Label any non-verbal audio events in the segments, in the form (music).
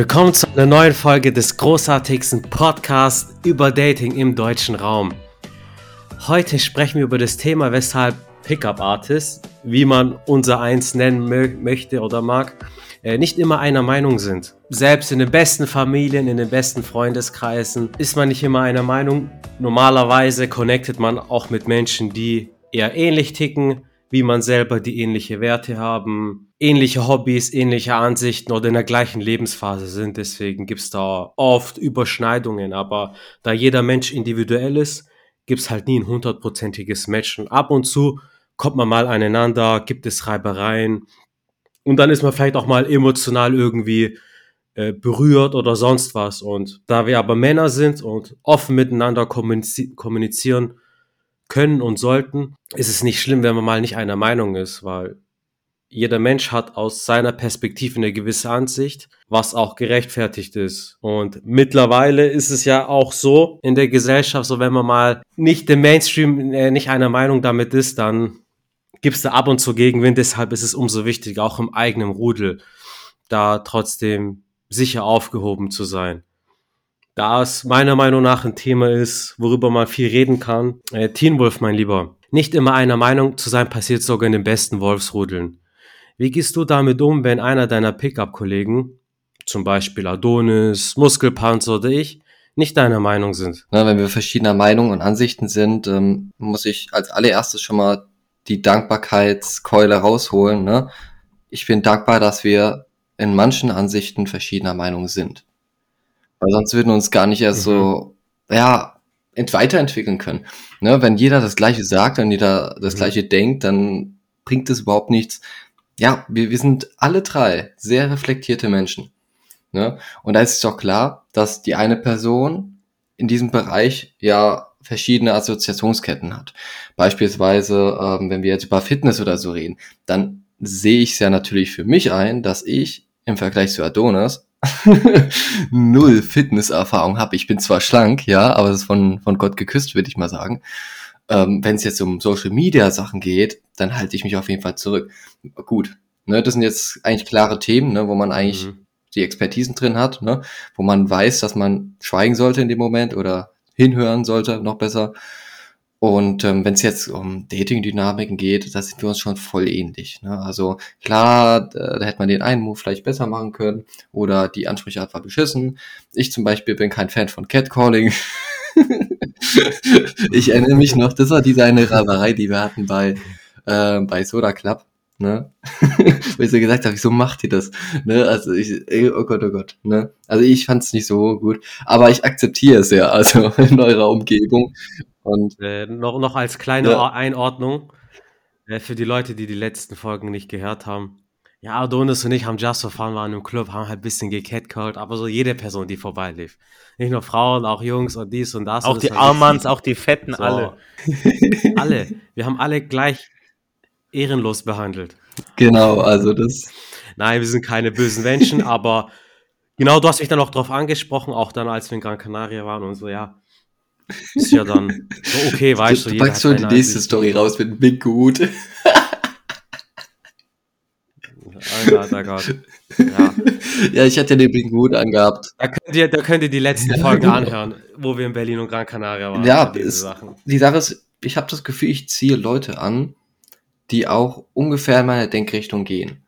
Willkommen zu einer neuen Folge des großartigsten Podcasts über Dating im deutschen Raum. Heute sprechen wir über das Thema, weshalb Pickup Artists, wie man unser eins nennen möchte oder mag, äh, nicht immer einer Meinung sind. Selbst in den besten Familien, in den besten Freundeskreisen ist man nicht immer einer Meinung. Normalerweise connectet man auch mit Menschen, die eher ähnlich ticken, wie man selber, die ähnliche Werte haben, ähnliche Hobbys, ähnliche Ansichten oder in der gleichen Lebensphase sind. Deswegen gibt es da oft Überschneidungen. Aber da jeder Mensch individuell ist, gibt es halt nie ein hundertprozentiges Match. Und ab und zu kommt man mal aneinander, gibt es Reibereien. Und dann ist man vielleicht auch mal emotional irgendwie äh, berührt oder sonst was. Und da wir aber Männer sind und offen miteinander kommunizieren, können und sollten, ist es nicht schlimm, wenn man mal nicht einer Meinung ist, weil jeder Mensch hat aus seiner Perspektive eine gewisse Ansicht, was auch gerechtfertigt ist. Und mittlerweile ist es ja auch so in der Gesellschaft, so wenn man mal nicht dem Mainstream äh, nicht einer Meinung damit ist, dann gibt es da ab und zu Gegenwind. Deshalb ist es umso wichtiger, auch im eigenen Rudel da trotzdem sicher aufgehoben zu sein da es meiner Meinung nach ein Thema ist, worüber man viel reden kann. Äh, Teen Wolf, mein Lieber. Nicht immer einer Meinung zu sein, passiert sogar in den besten Wolfsrudeln. Wie gehst du damit um, wenn einer deiner Pickup-Kollegen, zum Beispiel Adonis, Muskelpanzer oder ich, nicht deiner Meinung sind? Na, wenn wir verschiedener Meinung und Ansichten sind, ähm, muss ich als allererstes schon mal die Dankbarkeitskeule rausholen. Ne? Ich bin dankbar, dass wir in manchen Ansichten verschiedener Meinung sind. Weil sonst würden wir uns gar nicht erst mhm. so, ja, weiterentwickeln können. Ne? Wenn jeder das Gleiche sagt, wenn jeder das mhm. Gleiche denkt, dann bringt es überhaupt nichts. Ja, wir, wir sind alle drei sehr reflektierte Menschen. Ne? Und da ist es doch klar, dass die eine Person in diesem Bereich ja verschiedene Assoziationsketten hat. Beispielsweise, ähm, wenn wir jetzt über Fitness oder so reden, dann sehe ich es ja natürlich für mich ein, dass ich im Vergleich zu Adonis (laughs) null Fitnesserfahrung habe. Ich bin zwar schlank, ja, aber das ist von, von Gott geküsst, würde ich mal sagen. Ähm, Wenn es jetzt um Social Media Sachen geht, dann halte ich mich auf jeden Fall zurück. Gut, ne, das sind jetzt eigentlich klare Themen, ne, wo man eigentlich mhm. die Expertisen drin hat, ne, wo man weiß, dass man schweigen sollte in dem Moment oder hinhören sollte, noch besser. Und ähm, wenn es jetzt um Dating-Dynamiken geht, da sind wir uns schon voll ähnlich. Ne? Also klar, da, da hätte man den einen Move vielleicht besser machen können oder die Ansprechart war beschissen. Ich zum Beispiel bin kein Fan von Catcalling. (laughs) ich erinnere mich noch, das war diese eine Raberei, die wir hatten bei, äh, bei Soda Club. Ne? (laughs) Weil ich so gesagt habe, wieso macht ihr das? Ne? Also ich, oh Gott, oh Gott. Ne? Also ich fand es nicht so gut, aber ich akzeptiere es ja, also (laughs) in eurer Umgebung. Und äh, noch, noch als kleine ja. Einordnung äh, für die Leute, die die letzten Folgen nicht gehört haben. Ja, Adonis und ich haben Just for Fun, waren im Club, haben halt ein bisschen gecatcalled, aber so jede Person, die vorbeilief. Nicht nur Frauen, auch Jungs und dies und das. Auch und die Armands, auch die Fetten, so. alle. alle. Wir haben alle gleich ehrenlos behandelt. Genau, also das. Nein, wir sind keine bösen Menschen, (laughs) aber genau, du hast mich dann auch drauf angesprochen, auch dann, als wir in Gran Canaria waren und so, ja ist ja dann so okay, weißt du. Du packst schon die nächste Ansicht. Story raus mit Big Gut. Alter, Gott. Ja. ja, ich hatte den Big Gut angehabt. Da könnt ihr, da könnt ihr die letzten Folgen anhören, wo wir in Berlin und Gran Canaria waren. Ja, ist, die Sache ist, ich habe das Gefühl, ich ziehe Leute an, die auch ungefähr in meine Denkrichtung gehen.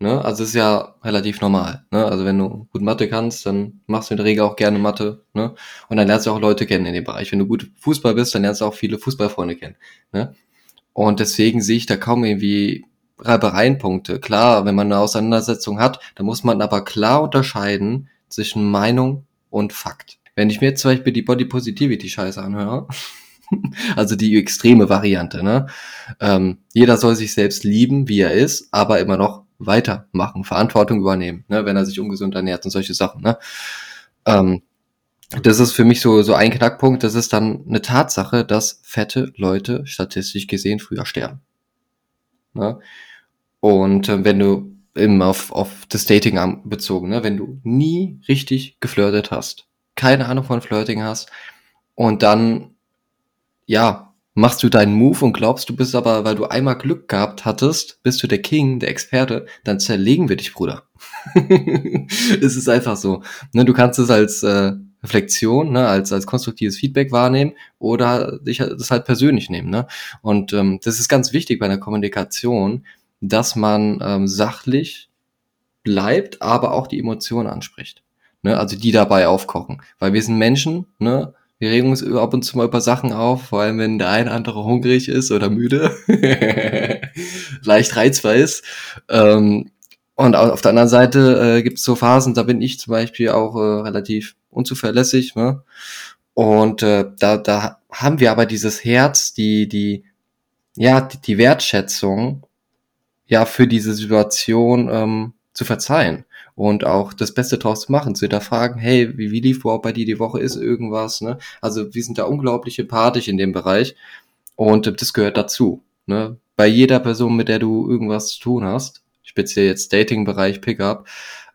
Ne? Also ist ja relativ normal. Ne? Also wenn du gut Mathe kannst, dann machst du in der Regel auch gerne Mathe. Ne? Und dann lernst du auch Leute kennen in dem Bereich. Wenn du gut Fußball bist, dann lernst du auch viele Fußballfreunde kennen. Ne? Und deswegen sehe ich da kaum irgendwie Reibereienpunkte. Klar, wenn man eine Auseinandersetzung hat, dann muss man aber klar unterscheiden zwischen Meinung und Fakt. Wenn ich mir jetzt zum Beispiel die Body Positivity Scheiße anhöre, (laughs) also die extreme Variante, ne? Ähm, jeder soll sich selbst lieben, wie er ist, aber immer noch weitermachen, Verantwortung übernehmen, ne, wenn er sich ungesund ernährt und solche Sachen. Ne? Ähm, das ist für mich so, so ein Knackpunkt. Das ist dann eine Tatsache, dass fette Leute statistisch gesehen früher sterben. Ne? Und äh, wenn du eben auf, auf das Dating bezogen, ne? wenn du nie richtig geflirtet hast, keine Ahnung von Flirting hast und dann, ja, machst du deinen Move und glaubst, du bist aber, weil du einmal Glück gehabt hattest, bist du der King, der Experte, dann zerlegen wir dich, Bruder. (laughs) es ist einfach so. Ne, du kannst es als äh, Reflexion, ne, als, als konstruktives Feedback wahrnehmen oder dich das halt persönlich nehmen. Ne? Und ähm, das ist ganz wichtig bei der Kommunikation, dass man ähm, sachlich bleibt, aber auch die Emotionen anspricht. Ne? Also die dabei aufkochen. Weil wir sind Menschen, ne? Wir regen uns ab und zu mal über Sachen auf, vor allem wenn der eine andere hungrig ist oder müde, (laughs) leicht reizbar ist. Ähm, und auf der anderen Seite äh, gibt es so Phasen, da bin ich zum Beispiel auch äh, relativ unzuverlässig. Ne? Und äh, da, da haben wir aber dieses Herz, die, die, ja, die, die Wertschätzung ja für diese Situation ähm, zu verzeihen und auch das Beste draus zu machen, zu hinterfragen, hey, wie, wie lief überhaupt bei dir die Woche, ist irgendwas, ne? Also wir sind da unglaublich empathisch in dem Bereich und das gehört dazu, ne? Bei jeder Person, mit der du irgendwas zu tun hast, speziell jetzt Dating-Bereich, Pickup,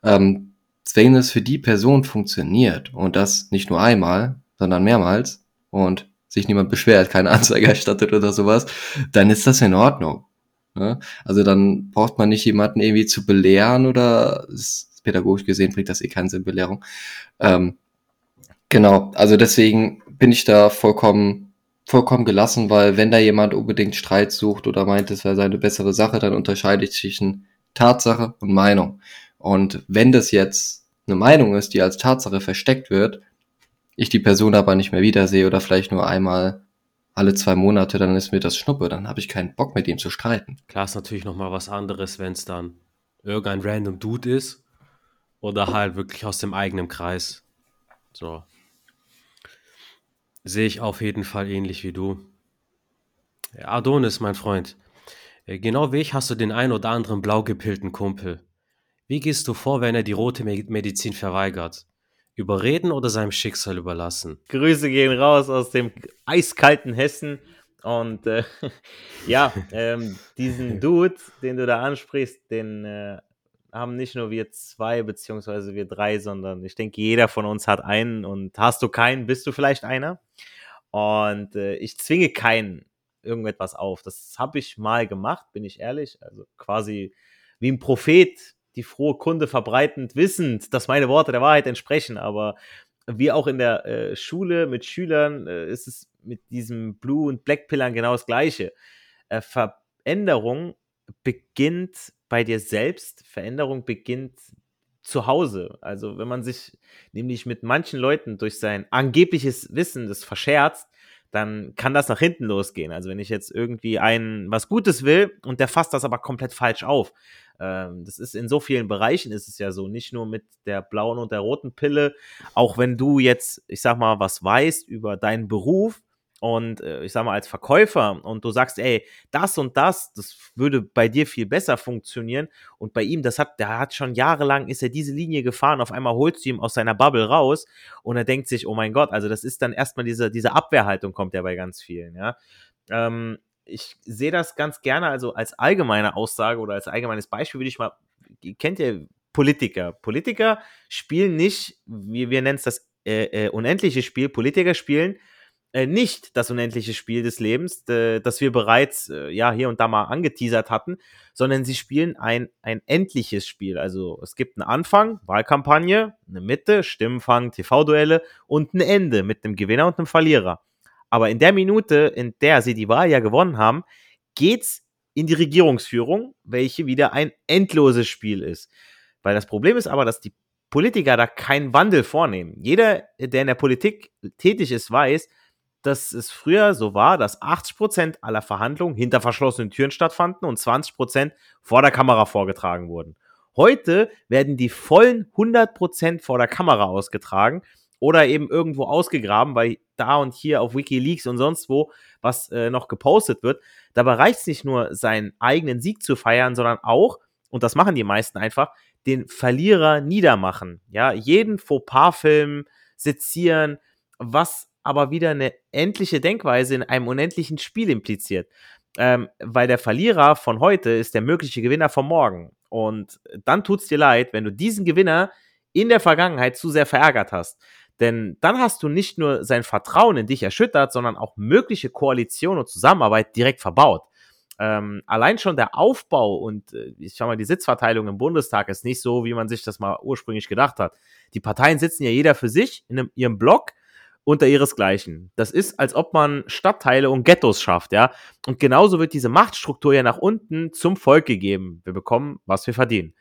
ähm, wenn es für die Person funktioniert und das nicht nur einmal, sondern mehrmals und sich niemand beschwert, keine Anzeige erstattet oder sowas, dann ist das in Ordnung. Ne? Also dann braucht man nicht jemanden irgendwie zu belehren oder ist pädagogisch gesehen bringt das eh keinen Sinn, Belehrung. Ähm, genau, also deswegen bin ich da vollkommen, vollkommen gelassen, weil wenn da jemand unbedingt Streit sucht oder meint, es wäre seine bessere Sache, dann unterscheide ich zwischen Tatsache und Meinung. Und wenn das jetzt eine Meinung ist, die als Tatsache versteckt wird, ich die Person aber nicht mehr wiedersehe oder vielleicht nur einmal alle zwei Monate, dann ist mir das Schnuppe, dann habe ich keinen Bock mit ihm zu streiten. Klar ist natürlich nochmal was anderes, wenn es dann irgendein random Dude ist oder halt wirklich aus dem eigenen Kreis. So. Sehe ich auf jeden Fall ähnlich wie du. Adonis, mein Freund. Äh, genau wie ich hast du den ein oder anderen blau gepilten Kumpel. Wie gehst du vor, wenn er die rote Medizin verweigert? Überreden oder seinem Schicksal überlassen? Grüße gehen raus aus dem eiskalten Hessen. Und äh, (laughs) ja, (laughs) ähm, diesen Dude, den du da ansprichst, den äh, haben nicht nur wir zwei, beziehungsweise wir drei, sondern ich denke, jeder von uns hat einen. Und hast du keinen, bist du vielleicht einer. Und äh, ich zwinge keinen irgendetwas auf. Das habe ich mal gemacht, bin ich ehrlich. Also quasi wie ein Prophet die frohe Kunde verbreitend, wissend, dass meine Worte der Wahrheit entsprechen. Aber wie auch in der äh, Schule mit Schülern äh, ist es mit diesem Blue- und Black-Pillern genau das Gleiche. Äh, Veränderung beginnt bei dir selbst, Veränderung beginnt zu Hause. Also wenn man sich nämlich mit manchen Leuten durch sein angebliches Wissen das verscherzt, dann kann das nach hinten losgehen. Also wenn ich jetzt irgendwie einen was Gutes will und der fasst das aber komplett falsch auf. Ähm, das ist in so vielen Bereichen ist es ja so, nicht nur mit der blauen und der roten Pille. Auch wenn du jetzt, ich sag mal, was weißt über deinen Beruf, und äh, ich sag mal als Verkäufer und du sagst, ey, das und das, das würde bei dir viel besser funktionieren und bei ihm, das hat, der hat schon jahrelang, ist er diese Linie gefahren, auf einmal holst du ihm aus seiner Bubble raus und er denkt sich, oh mein Gott, also das ist dann erstmal diese, diese Abwehrhaltung kommt ja bei ganz vielen, ja. Ähm, ich sehe das ganz gerne, also als allgemeine Aussage oder als allgemeines Beispiel würde ich mal, kennt ihr Politiker? Politiker spielen nicht, wie wir nennen es das äh, äh, unendliche Spiel, Politiker spielen äh, nicht das unendliche Spiel des Lebens, das wir bereits äh, ja hier und da mal angeteasert hatten, sondern sie spielen ein, ein endliches Spiel. Also es gibt einen Anfang, Wahlkampagne, eine Mitte, Stimmenfang, TV-Duelle und ein Ende mit einem Gewinner und einem Verlierer. Aber in der Minute, in der sie die Wahl ja gewonnen haben, geht's in die Regierungsführung, welche wieder ein endloses Spiel ist. Weil das Problem ist aber, dass die Politiker da keinen Wandel vornehmen. Jeder, der in der Politik tätig ist, weiß, dass es früher so war, dass 80% aller Verhandlungen hinter verschlossenen Türen stattfanden und 20% vor der Kamera vorgetragen wurden. Heute werden die vollen 100% vor der Kamera ausgetragen oder eben irgendwo ausgegraben, weil da und hier auf Wikileaks und sonst wo was äh, noch gepostet wird. Dabei reicht es nicht nur, seinen eigenen Sieg zu feiern, sondern auch, und das machen die meisten einfach, den Verlierer niedermachen. Ja, jeden Fauxpas-Film sezieren, was aber wieder eine endliche Denkweise in einem unendlichen Spiel impliziert. Ähm, weil der Verlierer von heute ist der mögliche Gewinner von morgen. Und dann tut es dir leid, wenn du diesen Gewinner in der Vergangenheit zu sehr verärgert hast. Denn dann hast du nicht nur sein Vertrauen in dich erschüttert, sondern auch mögliche Koalition und Zusammenarbeit direkt verbaut. ähm, allein schon der Aufbau und äh, ich sag mal, die Sitzverteilung im Bundestag ist nicht so, wie man sich das mal ursprünglich gedacht hat. Die Parteien sitzen ja jeder für sich in einem, ihrem Block unter ihresgleichen. Das ist, als ob man Stadtteile und Ghettos schafft, ja. Und genauso wird diese Machtstruktur ja nach unten zum Volk gegeben. Wir bekommen, was wir verdienen.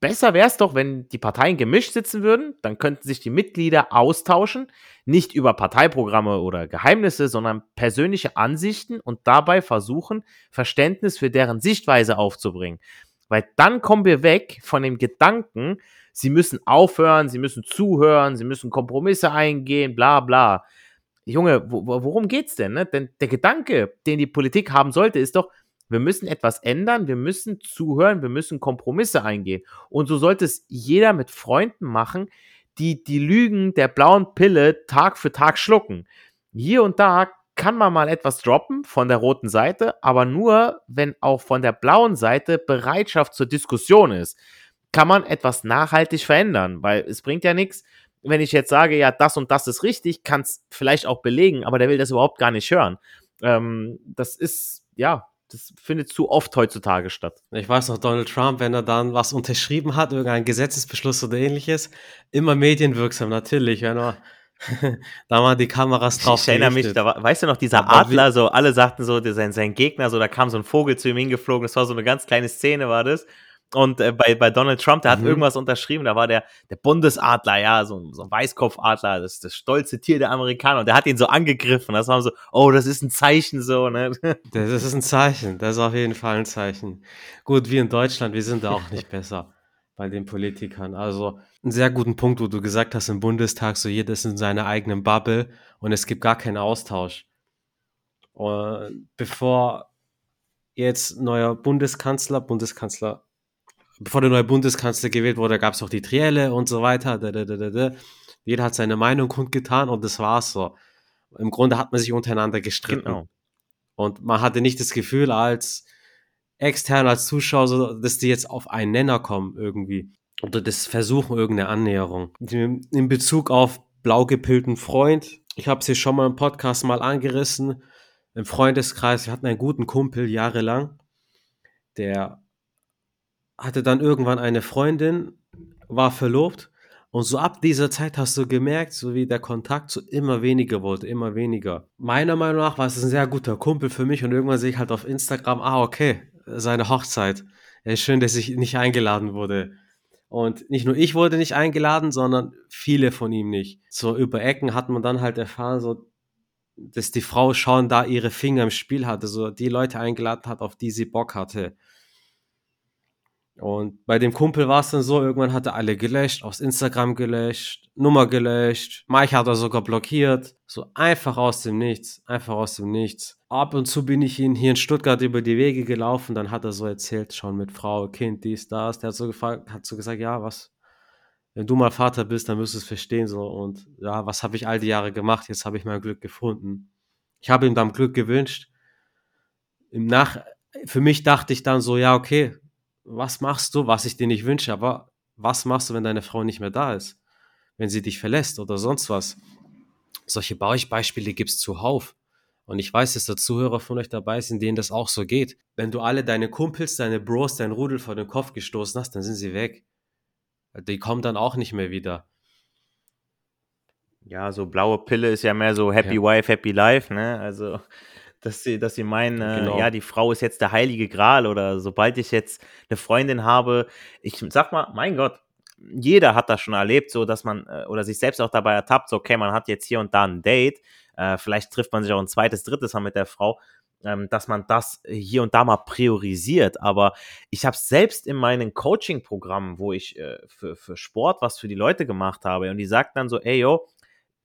Besser wäre es doch, wenn die Parteien gemischt sitzen würden, dann könnten sich die Mitglieder austauschen, nicht über Parteiprogramme oder Geheimnisse, sondern persönliche Ansichten und dabei versuchen, Verständnis für deren Sichtweise aufzubringen. Weil dann kommen wir weg von dem Gedanken, sie müssen aufhören, sie müssen zuhören, sie müssen Kompromisse eingehen, bla bla. Junge, worum geht's denn? Ne? Denn der Gedanke, den die Politik haben sollte, ist doch, wir müssen etwas ändern, wir müssen zuhören, wir müssen Kompromisse eingehen. Und so sollte es jeder mit Freunden machen, die die Lügen der blauen Pille Tag für Tag schlucken. Hier und da kann man mal etwas droppen von der roten Seite, aber nur, wenn auch von der blauen Seite Bereitschaft zur Diskussion ist, kann man etwas nachhaltig verändern, weil es bringt ja nichts, wenn ich jetzt sage, ja, das und das ist richtig, kann es vielleicht auch belegen, aber der will das überhaupt gar nicht hören. Ähm, das ist, ja, das findet zu oft heutzutage statt. Ich weiß noch, Donald Trump, wenn er dann was unterschrieben hat, irgendein Gesetzesbeschluss oder ähnliches, immer medienwirksam, natürlich, wenn er (laughs) da waren die Kameras drauf. Ich erinnere mich, da war, weißt du noch, dieser Aber Adler, so alle sagten so, sein, sein Gegner, so da kam so ein Vogel zu ihm hingeflogen, das war so eine ganz kleine Szene, war das. Und äh, bei, bei Donald Trump, der hat mhm. irgendwas unterschrieben, da war der, der Bundesadler, ja, so, so ein Weißkopfadler, das, das stolze Tier der Amerikaner. Und der hat ihn so angegriffen. Das war so, oh, das ist ein Zeichen so, ne? (laughs) Das ist ein Zeichen, das ist auf jeden Fall ein Zeichen. Gut, wir in Deutschland, wir sind da auch nicht besser bei den Politikern. Also einen sehr guten Punkt, wo du gesagt hast, im Bundestag, so jeder ist in seiner eigenen Bubble und es gibt gar keinen Austausch. Und bevor jetzt neuer Bundeskanzler, Bundeskanzler bevor der neue Bundeskanzler gewählt wurde, gab es auch die Trielle und so weiter. Da, da, da, Jeder hat seine Meinung kundgetan und das war's so. Im Grunde hat man sich untereinander gestritten. Genau. Und man hatte nicht das Gefühl als extern, als Zuschauer, dass die jetzt auf einen Nenner kommen irgendwie. Oder das versuchen, irgendeine Annäherung. In Bezug auf blau gepillten Freund, ich habe es hier schon mal im Podcast mal angerissen, im Freundeskreis, wir hatten einen guten Kumpel jahrelang, der hatte dann irgendwann eine Freundin, war verlobt und so ab dieser Zeit hast du gemerkt, so wie der Kontakt so immer weniger wurde, immer weniger. Meiner Meinung nach war es ein sehr guter Kumpel für mich und irgendwann sehe ich halt auf Instagram, ah okay, seine Hochzeit. Ja, schön, dass ich nicht eingeladen wurde. Und nicht nur ich wurde nicht eingeladen, sondern viele von ihm nicht. So über Ecken hat man dann halt erfahren, so, dass die Frau schon da ihre Finger im Spiel hatte, so die Leute eingeladen hat, auf die sie Bock hatte. Und bei dem Kumpel war es dann so, irgendwann hat er alle gelöscht, aus Instagram gelöscht, Nummer gelöscht, Mike hat er sogar blockiert. So einfach aus dem Nichts, einfach aus dem Nichts. Ab und zu bin ich ihn hier in Stuttgart über die Wege gelaufen, dann hat er so erzählt, schon mit Frau, Kind, dies, das. Der hat so gefragt, hat so gesagt, ja, was, wenn du mal Vater bist, dann wirst du es verstehen, so. Und ja, was habe ich all die Jahre gemacht? Jetzt habe ich mein Glück gefunden. Ich habe ihm dann Glück gewünscht. Im Nach, für mich dachte ich dann so, ja, okay, was machst du, was ich dir nicht wünsche, aber was machst du, wenn deine Frau nicht mehr da ist? Wenn sie dich verlässt oder sonst was? Solche Beispiele gibt es zuhauf. Und ich weiß, dass da Zuhörer von euch dabei sind, denen das auch so geht. Wenn du alle deine Kumpels, deine Bros, dein Rudel vor den Kopf gestoßen hast, dann sind sie weg. Die kommen dann auch nicht mehr wieder. Ja, so blaue Pille ist ja mehr so Happy ja. Wife, Happy Life, ne? Also dass sie, dass sie meinen, äh, genau. ja, die Frau ist jetzt der heilige Gral oder sobald ich jetzt eine Freundin habe, ich sag mal, mein Gott, jeder hat das schon erlebt, so dass man äh, oder sich selbst auch dabei ertappt, so okay, man hat jetzt hier und da ein Date, äh, vielleicht trifft man sich auch ein zweites, drittes Mal mit der Frau, ähm, dass man das hier und da mal priorisiert. Aber ich habe selbst in meinen Coaching-Programmen, wo ich äh, für, für Sport was für die Leute gemacht habe und die sagten dann so, ey yo,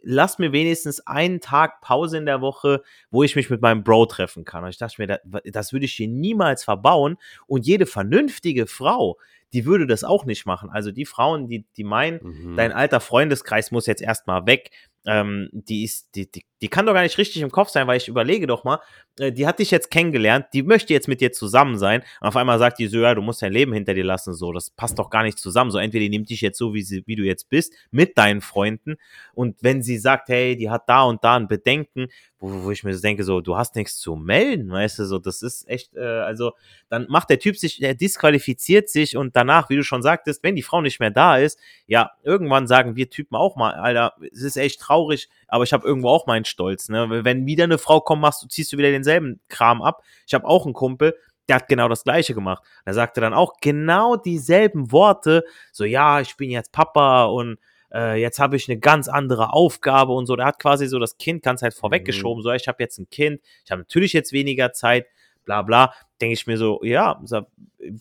lass mir wenigstens einen Tag Pause in der Woche, wo ich mich mit meinem Bro treffen kann. Und ich dachte mir, das, das würde ich hier niemals verbauen. Und jede vernünftige Frau, die würde das auch nicht machen. Also die Frauen, die, die meinen, mhm. dein alter Freundeskreis muss jetzt erstmal weg, ähm, die ist, die, die, die kann doch gar nicht richtig im Kopf sein, weil ich überlege doch mal, äh, die hat dich jetzt kennengelernt, die möchte jetzt mit dir zusammen sein und auf einmal sagt die so, ja, du musst dein Leben hinter dir lassen, so, das passt doch gar nicht zusammen, so, entweder die nimmt dich jetzt so, wie, sie, wie du jetzt bist, mit deinen Freunden und wenn sie sagt, hey, die hat da und da ein Bedenken, wo, wo ich mir so denke, so, du hast nichts zu melden, weißt du, so, das ist echt, äh, also, dann macht der Typ sich, er disqualifiziert sich und danach, wie du schon sagtest, wenn die Frau nicht mehr da ist, ja, irgendwann sagen wir Typen auch mal, Alter, es ist echt traurig, aber ich habe irgendwo auch meinen Stolz, ne, wenn wieder eine Frau kommt, machst du, ziehst du wieder denselben Kram ab. Ich habe auch einen Kumpel, der hat genau das Gleiche gemacht. Er sagte dann auch genau dieselben Worte, so, ja, ich bin jetzt Papa und äh, jetzt habe ich eine ganz andere Aufgabe und so. Der hat quasi so das Kind ganz halt vorweggeschoben, mhm. so, ich habe jetzt ein Kind, ich habe natürlich jetzt weniger Zeit, bla bla, denke ich mir so, ja,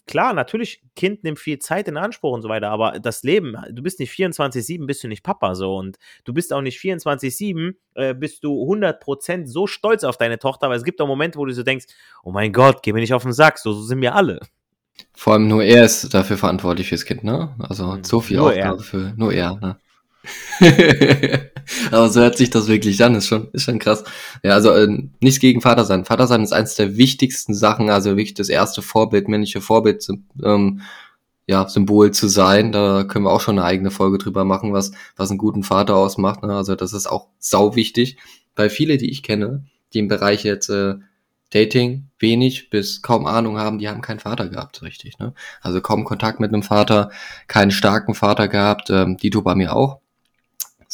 klar, natürlich, Kind nimmt viel Zeit in Anspruch und so weiter, aber das Leben, du bist nicht 24-7, bist du nicht Papa so und du bist auch nicht 24-7, äh, bist du 100% so stolz auf deine Tochter, weil es gibt auch Momente, wo du so denkst, oh mein Gott, geh mir nicht auf den Sack, so, so sind wir alle. Vor allem nur er ist dafür verantwortlich fürs Kind, ne? Also mhm. so viel nur Aufgabe er. für nur er, ne? (laughs) Aber so hört sich das wirklich an, ist schon, ist schon krass. Ja, also äh, nichts gegen Vater sein. Vater sein ist eines der wichtigsten Sachen, also wirklich das erste Vorbild, männliche Vorbild, ähm, ja, Symbol zu sein. Da können wir auch schon eine eigene Folge drüber machen, was, was einen guten Vater ausmacht. Ne? Also das ist auch sau wichtig. Weil viele, die ich kenne, die im Bereich jetzt äh, Dating wenig bis kaum Ahnung haben, die haben keinen Vater gehabt, richtig. Ne? Also kaum Kontakt mit einem Vater, keinen starken Vater gehabt, ähm, Dito bei mir auch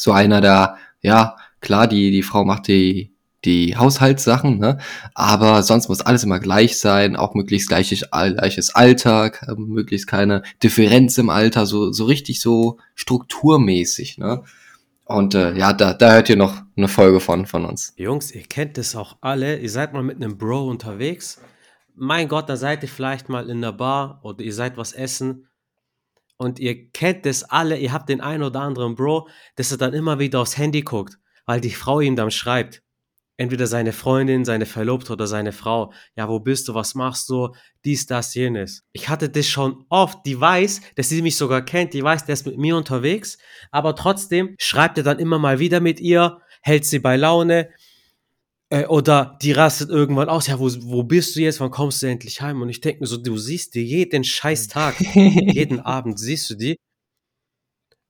so einer, der, ja, klar, die, die Frau macht die, die Haushaltssachen, ne? aber sonst muss alles immer gleich sein, auch möglichst gleiches, gleiches Alter, möglichst keine Differenz im Alter, so, so richtig so strukturmäßig. Ne? Und äh, ja, da, da hört ihr noch eine Folge von, von uns. Jungs, ihr kennt das auch alle, ihr seid mal mit einem Bro unterwegs. Mein Gott, da seid ihr vielleicht mal in der Bar oder ihr seid was essen und ihr kennt das alle, ihr habt den einen oder anderen Bro, dass er dann immer wieder aufs Handy guckt, weil die Frau ihm dann schreibt. Entweder seine Freundin, seine Verlobte oder seine Frau. Ja, wo bist du? Was machst du? Dies, das, jenes. Ich hatte das schon oft. Die weiß, dass sie mich sogar kennt. Die weiß, der ist mit mir unterwegs. Aber trotzdem schreibt er dann immer mal wieder mit ihr, hält sie bei Laune. Äh, oder die rastet irgendwann aus, ja, wo, wo bist du jetzt, wann kommst du endlich heim? Und ich denke mir so, du siehst die jeden scheiß Tag, (laughs) jeden Abend siehst du die.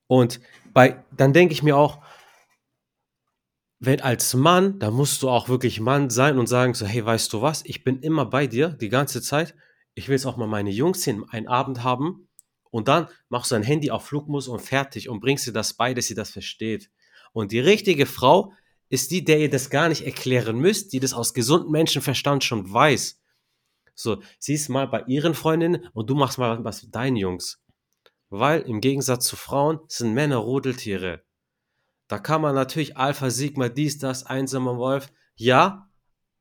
Und bei, dann denke ich mir auch, wenn als Mann, da musst du auch wirklich Mann sein und sagen so, hey, weißt du was, ich bin immer bei dir, die ganze Zeit. Ich will jetzt auch mal meine Jungs hin, einen Abend haben. Und dann machst du dein Handy auf Flugmus und fertig und bringst dir das bei, dass sie das versteht. Und die richtige Frau, ist die, der ihr das gar nicht erklären müsst, die das aus gesundem Menschenverstand schon weiß. So, sie ist mal bei ihren Freundinnen und du machst mal was mit deinen Jungs. Weil im Gegensatz zu Frauen sind Männer Rudeltiere. Da kann man natürlich Alpha, Sigma, dies, das, einsamer Wolf. Ja,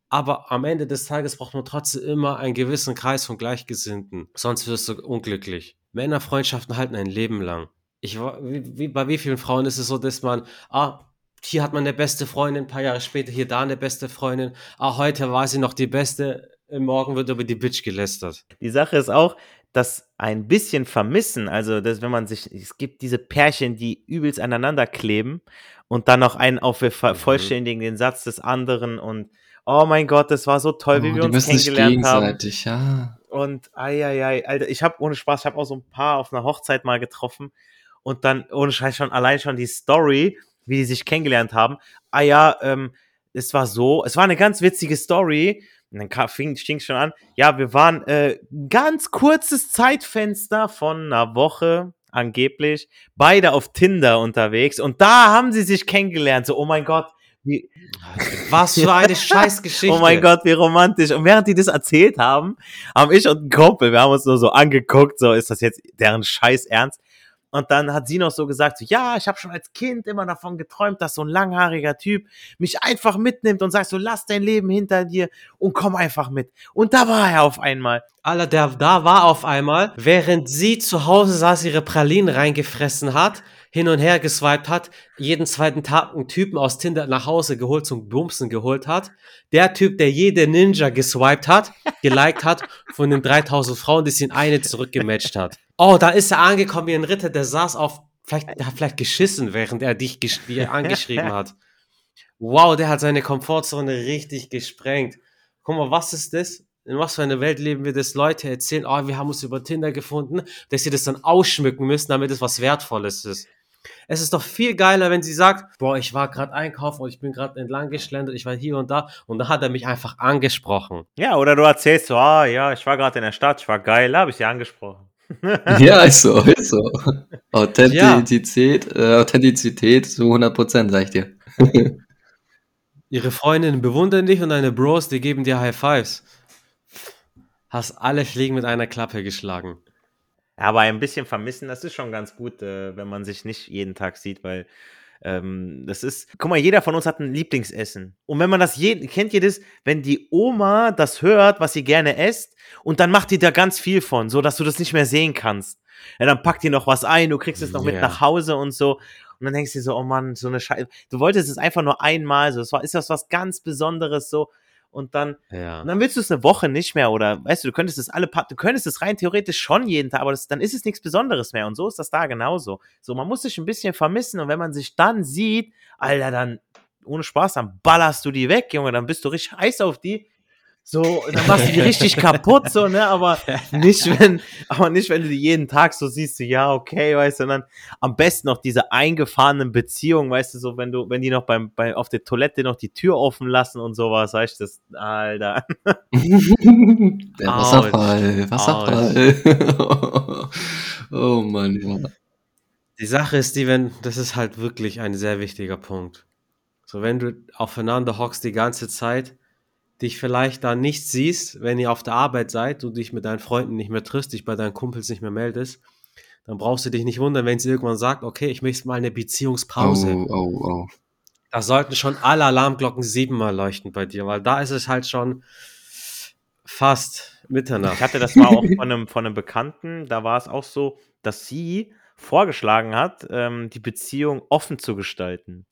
aber am Ende des Tages braucht man trotzdem immer einen gewissen Kreis von Gleichgesinnten. Sonst wirst du unglücklich. Männerfreundschaften halten ein Leben lang. Ich, wie, wie, bei wie vielen Frauen ist es so, dass man, ah, hier hat man eine beste Freundin, ein paar Jahre später hier da eine beste Freundin. Ah, heute war sie noch die beste, morgen wird über die Bitch gelästert. Die Sache ist auch, dass ein bisschen vermissen, also dass wenn man sich, es gibt diese Pärchen, die übelst aneinander kleben und dann noch einen auf wir vervollständigen mhm. den Satz des anderen und oh mein Gott, das war so toll, oh, wie wir uns kennengelernt haben. Ja. Und ai, ai, ai, Alter, ich habe ohne Spaß, ich habe auch so ein paar auf einer Hochzeit mal getroffen und dann ohne Scheiß schon allein schon die Story, wie die sich kennengelernt haben. Ah ja, ähm, es war so, es war eine ganz witzige Story. Und dann kam, fing es schon an. Ja, wir waren äh, ganz kurzes Zeitfenster von einer Woche angeblich beide auf Tinder unterwegs und da haben sie sich kennengelernt. So, oh mein Gott, wie, was für eine (laughs) Scheißgeschichte. oh mein Gott, wie romantisch. Und während die das erzählt haben, haben ich und ein Kumpel, wir haben uns nur so angeguckt, so ist das jetzt deren Scheiß ernst. Und dann hat sie noch so gesagt, so, ja, ich habe schon als Kind immer davon geträumt, dass so ein langhaariger Typ mich einfach mitnimmt und sagt so, lass dein Leben hinter dir und komm einfach mit. Und da war er auf einmal. Alter, der da war auf einmal, während sie zu Hause saß, ihre Pralinen reingefressen hat, hin und her geswiped hat, jeden zweiten Tag einen Typen aus Tinder nach Hause geholt, zum Bumsen geholt hat. Der Typ, der jede Ninja geswiped hat, geliked hat, von den 3000 Frauen, die sie in eine zurückgematcht hat. Oh, da ist er angekommen wie ein Ritter, der saß auf, vielleicht, der hat vielleicht geschissen, während er dich er (laughs) angeschrieben hat. Wow, der hat seine Komfortzone richtig gesprengt. Guck mal, was ist das? In was für einer Welt leben wir, dass Leute erzählen, oh, wir haben uns über Tinder gefunden, dass sie das dann ausschmücken müssen, damit es was Wertvolles ist. Es ist doch viel geiler, wenn sie sagt, boah, ich war gerade einkaufen und ich bin gerade entlang geschlendert, ich war hier und da und dann hat er mich einfach angesprochen. Ja, oder du erzählst so, ah ja, ich war gerade in der Stadt, ich war geil, habe ich sie angesprochen. (laughs) Ja, ist so, ist so. (laughs) Authentizität, äh, Authentizität zu 100 Prozent, sag ich dir. (laughs) Ihre Freundinnen bewundern dich und deine Bros, die geben dir High Fives. Hast alle Fliegen mit einer Klappe geschlagen. Ja, aber ein bisschen vermissen, das ist schon ganz gut, äh, wenn man sich nicht jeden Tag sieht, weil ähm, das ist, guck mal, jeder von uns hat ein Lieblingsessen. Und wenn man das, je, kennt ihr das, wenn die Oma das hört, was sie gerne esst, und dann macht die da ganz viel von, so dass du das nicht mehr sehen kannst. Ja, dann packt die noch was ein, du kriegst es noch mit Ja. nach Hause und so. Und dann denkst du dir so, oh Mann, so eine Scheiße. Du wolltest es einfach nur einmal so. Es war, ist das was ganz Besonderes so. Und dann, Ja. und dann willst du es eine Woche nicht mehr oder weißt du, du könntest es alle paar, du könntest es rein theoretisch schon jeden Tag, aber das, dann ist es nichts Besonderes mehr und so ist das da genauso. So, man muss sich ein bisschen vermissen und wenn man sich dann sieht, Alter, dann ohne Spaß, dann ballerst du die weg, Junge, dann bist du richtig heiß auf die. So, dann machst du die richtig kaputt, so, ne, aber nicht, wenn, aber nicht, wenn du die jeden Tag so siehst, so, ja, okay, weißt du, sondern am besten noch diese eingefahrenen Beziehungen, weißt du, so, wenn du, wenn die noch beim, bei, auf der Toilette noch die Tür offen lassen und sowas, weißt du, das, Alter. (laughs) Der. Wasserfall, Wasserfall. (laughs) oh Mann, ja. Die Sache ist die, wenn, das ist halt wirklich ein sehr wichtiger Punkt. So, wenn du aufeinander hockst die ganze Zeit, dich vielleicht da nicht siehst, wenn ihr auf der Arbeit seid, du dich mit deinen Freunden nicht mehr triffst, dich bei deinen Kumpels nicht mehr meldest, dann brauchst du dich nicht wundern, wenn sie irgendwann sagt, okay, ich möchte mal eine Beziehungspause. Oh, oh, oh. Da sollten schon alle Alarmglocken siebenmal leuchten bei dir, weil da ist es halt schon fast Mitternacht. Ich hatte das mal auch von einem, von einem Bekannten, da war es auch so, dass sie vorgeschlagen hat, ähm, die Beziehung offen zu gestalten.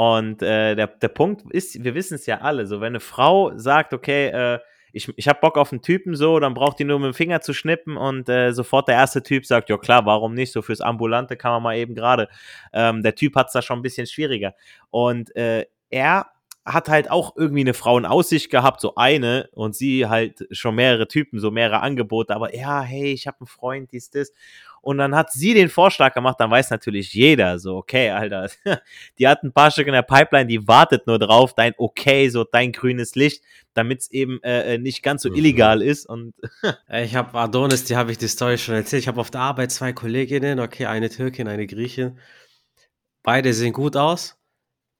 Und äh, der, der Punkt ist, wir wissen es ja alle, so wenn eine Frau sagt, okay, äh, ich, ich habe Bock auf einen Typen so, dann braucht die nur mit dem Finger zu schnippen und äh, sofort der erste Typ sagt, ja klar, warum nicht, so fürs Ambulante kann man mal eben gerade. Ähm, der Typ hat es da schon ein bisschen schwieriger. Und äh, er hat halt auch irgendwie eine Frau in Aussicht gehabt, so eine, und sie halt schon mehrere Typen, so mehrere Angebote, aber ja, hey, ich habe einen Freund, dies, das. Und dann hat sie den Vorschlag gemacht, dann weiß natürlich jeder, so, okay, Alter, (laughs) die hat ein paar Stück in der Pipeline, die wartet nur drauf, dein Okay, so dein grünes Licht, damit es eben äh, äh, nicht ganz so Mhm. illegal ist. Und (laughs) Ich habe Adonis, die habe ich die Story schon erzählt. Ich habe auf der Arbeit zwei Kolleginnen, okay, eine Türkin, eine Griechin. Beide sehen gut aus.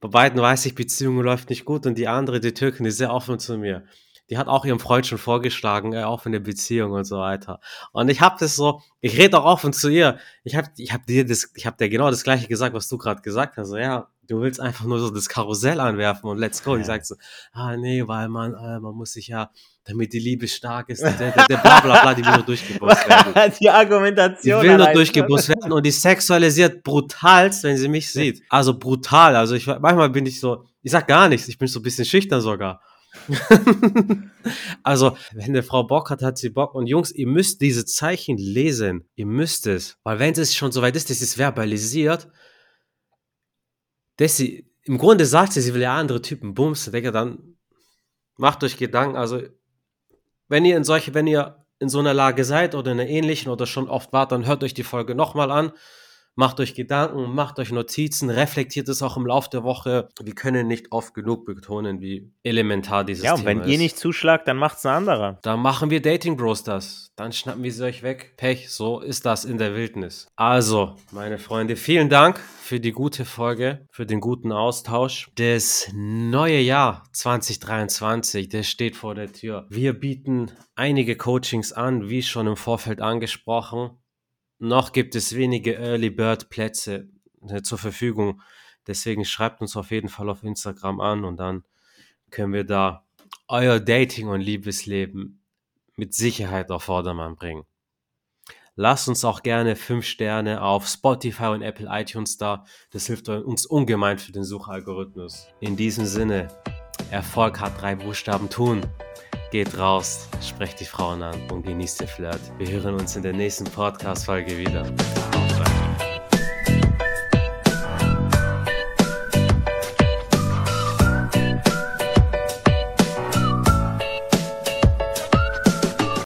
Bei beiden weiß ich, Beziehung läuft nicht gut und die andere, die Türkin, die ist sehr offen zu mir. Die hat auch ihrem Freund schon vorgeschlagen, äh, offene Beziehung und so weiter. Und ich habe das so, ich rede auch offen zu ihr. Ich habe ich hab dir das, ich habe dir genau das gleiche gesagt, was du gerade gesagt hast. Ja, du willst einfach nur so das Karussell anwerfen und let's go. Ja. sagt so, ah nee, weil man, äh, man muss sich ja, damit die Liebe stark ist, der, der, der bla bla bla, die will nur durchgebusst (laughs) werden. die Argumentation. Die will nur durchgebusst werden und die sexualisiert brutalst, wenn sie mich sieht. Also brutal. Also ich manchmal bin ich so, ich sag gar nichts, ich bin so ein bisschen schüchtern sogar. (laughs) also, wenn eine Frau Bock hat, hat sie Bock. Und Jungs, ihr müsst diese Zeichen lesen. Ihr müsst es. Weil wenn es schon so weit ist, dass es verbalisiert, dass sie, im Grunde sagt sie, sie will ja andere Typen bumsen, Digga, dann macht euch Gedanken. Also, wenn ihr in solche, wenn ihr in so einer Lage seid oder in einer ähnlichen oder schon oft wart, dann hört euch die Folge nochmal an. Macht euch Gedanken, macht euch Notizen, reflektiert es auch im Laufe der Woche. Wir können nicht oft genug betonen, wie elementar dieses Ja, und Thema wenn ihr ist. nicht zuschlagt, dann macht's ein anderer. Dann machen wir Dating Bros das. Dann schnappen wir sie euch weg. Pech, so ist das in der Wildnis. Also, meine Freunde, vielen Dank für die gute Folge, für den guten Austausch. Das neue Jahr 2023, das steht vor der Tür. Wir bieten einige Coachings an, wie schon im Vorfeld angesprochen. Noch gibt es wenige Early Bird Plätze äh, zur Verfügung. Deswegen schreibt uns auf jeden Fall auf Instagram an und dann können wir da euer Dating- und Liebesleben mit Sicherheit auf Vordermann bringen. Lasst uns auch gerne 5 Sterne auf Spotify und Apple iTunes da. Das hilft uns ungemein für den Suchalgorithmus. In diesem Sinne, Erfolg hat drei Buchstaben tun. Geht raus, sprecht die Frauen an und genießt den Flirt. Wir hören uns in der nächsten Podcast-Folge wieder.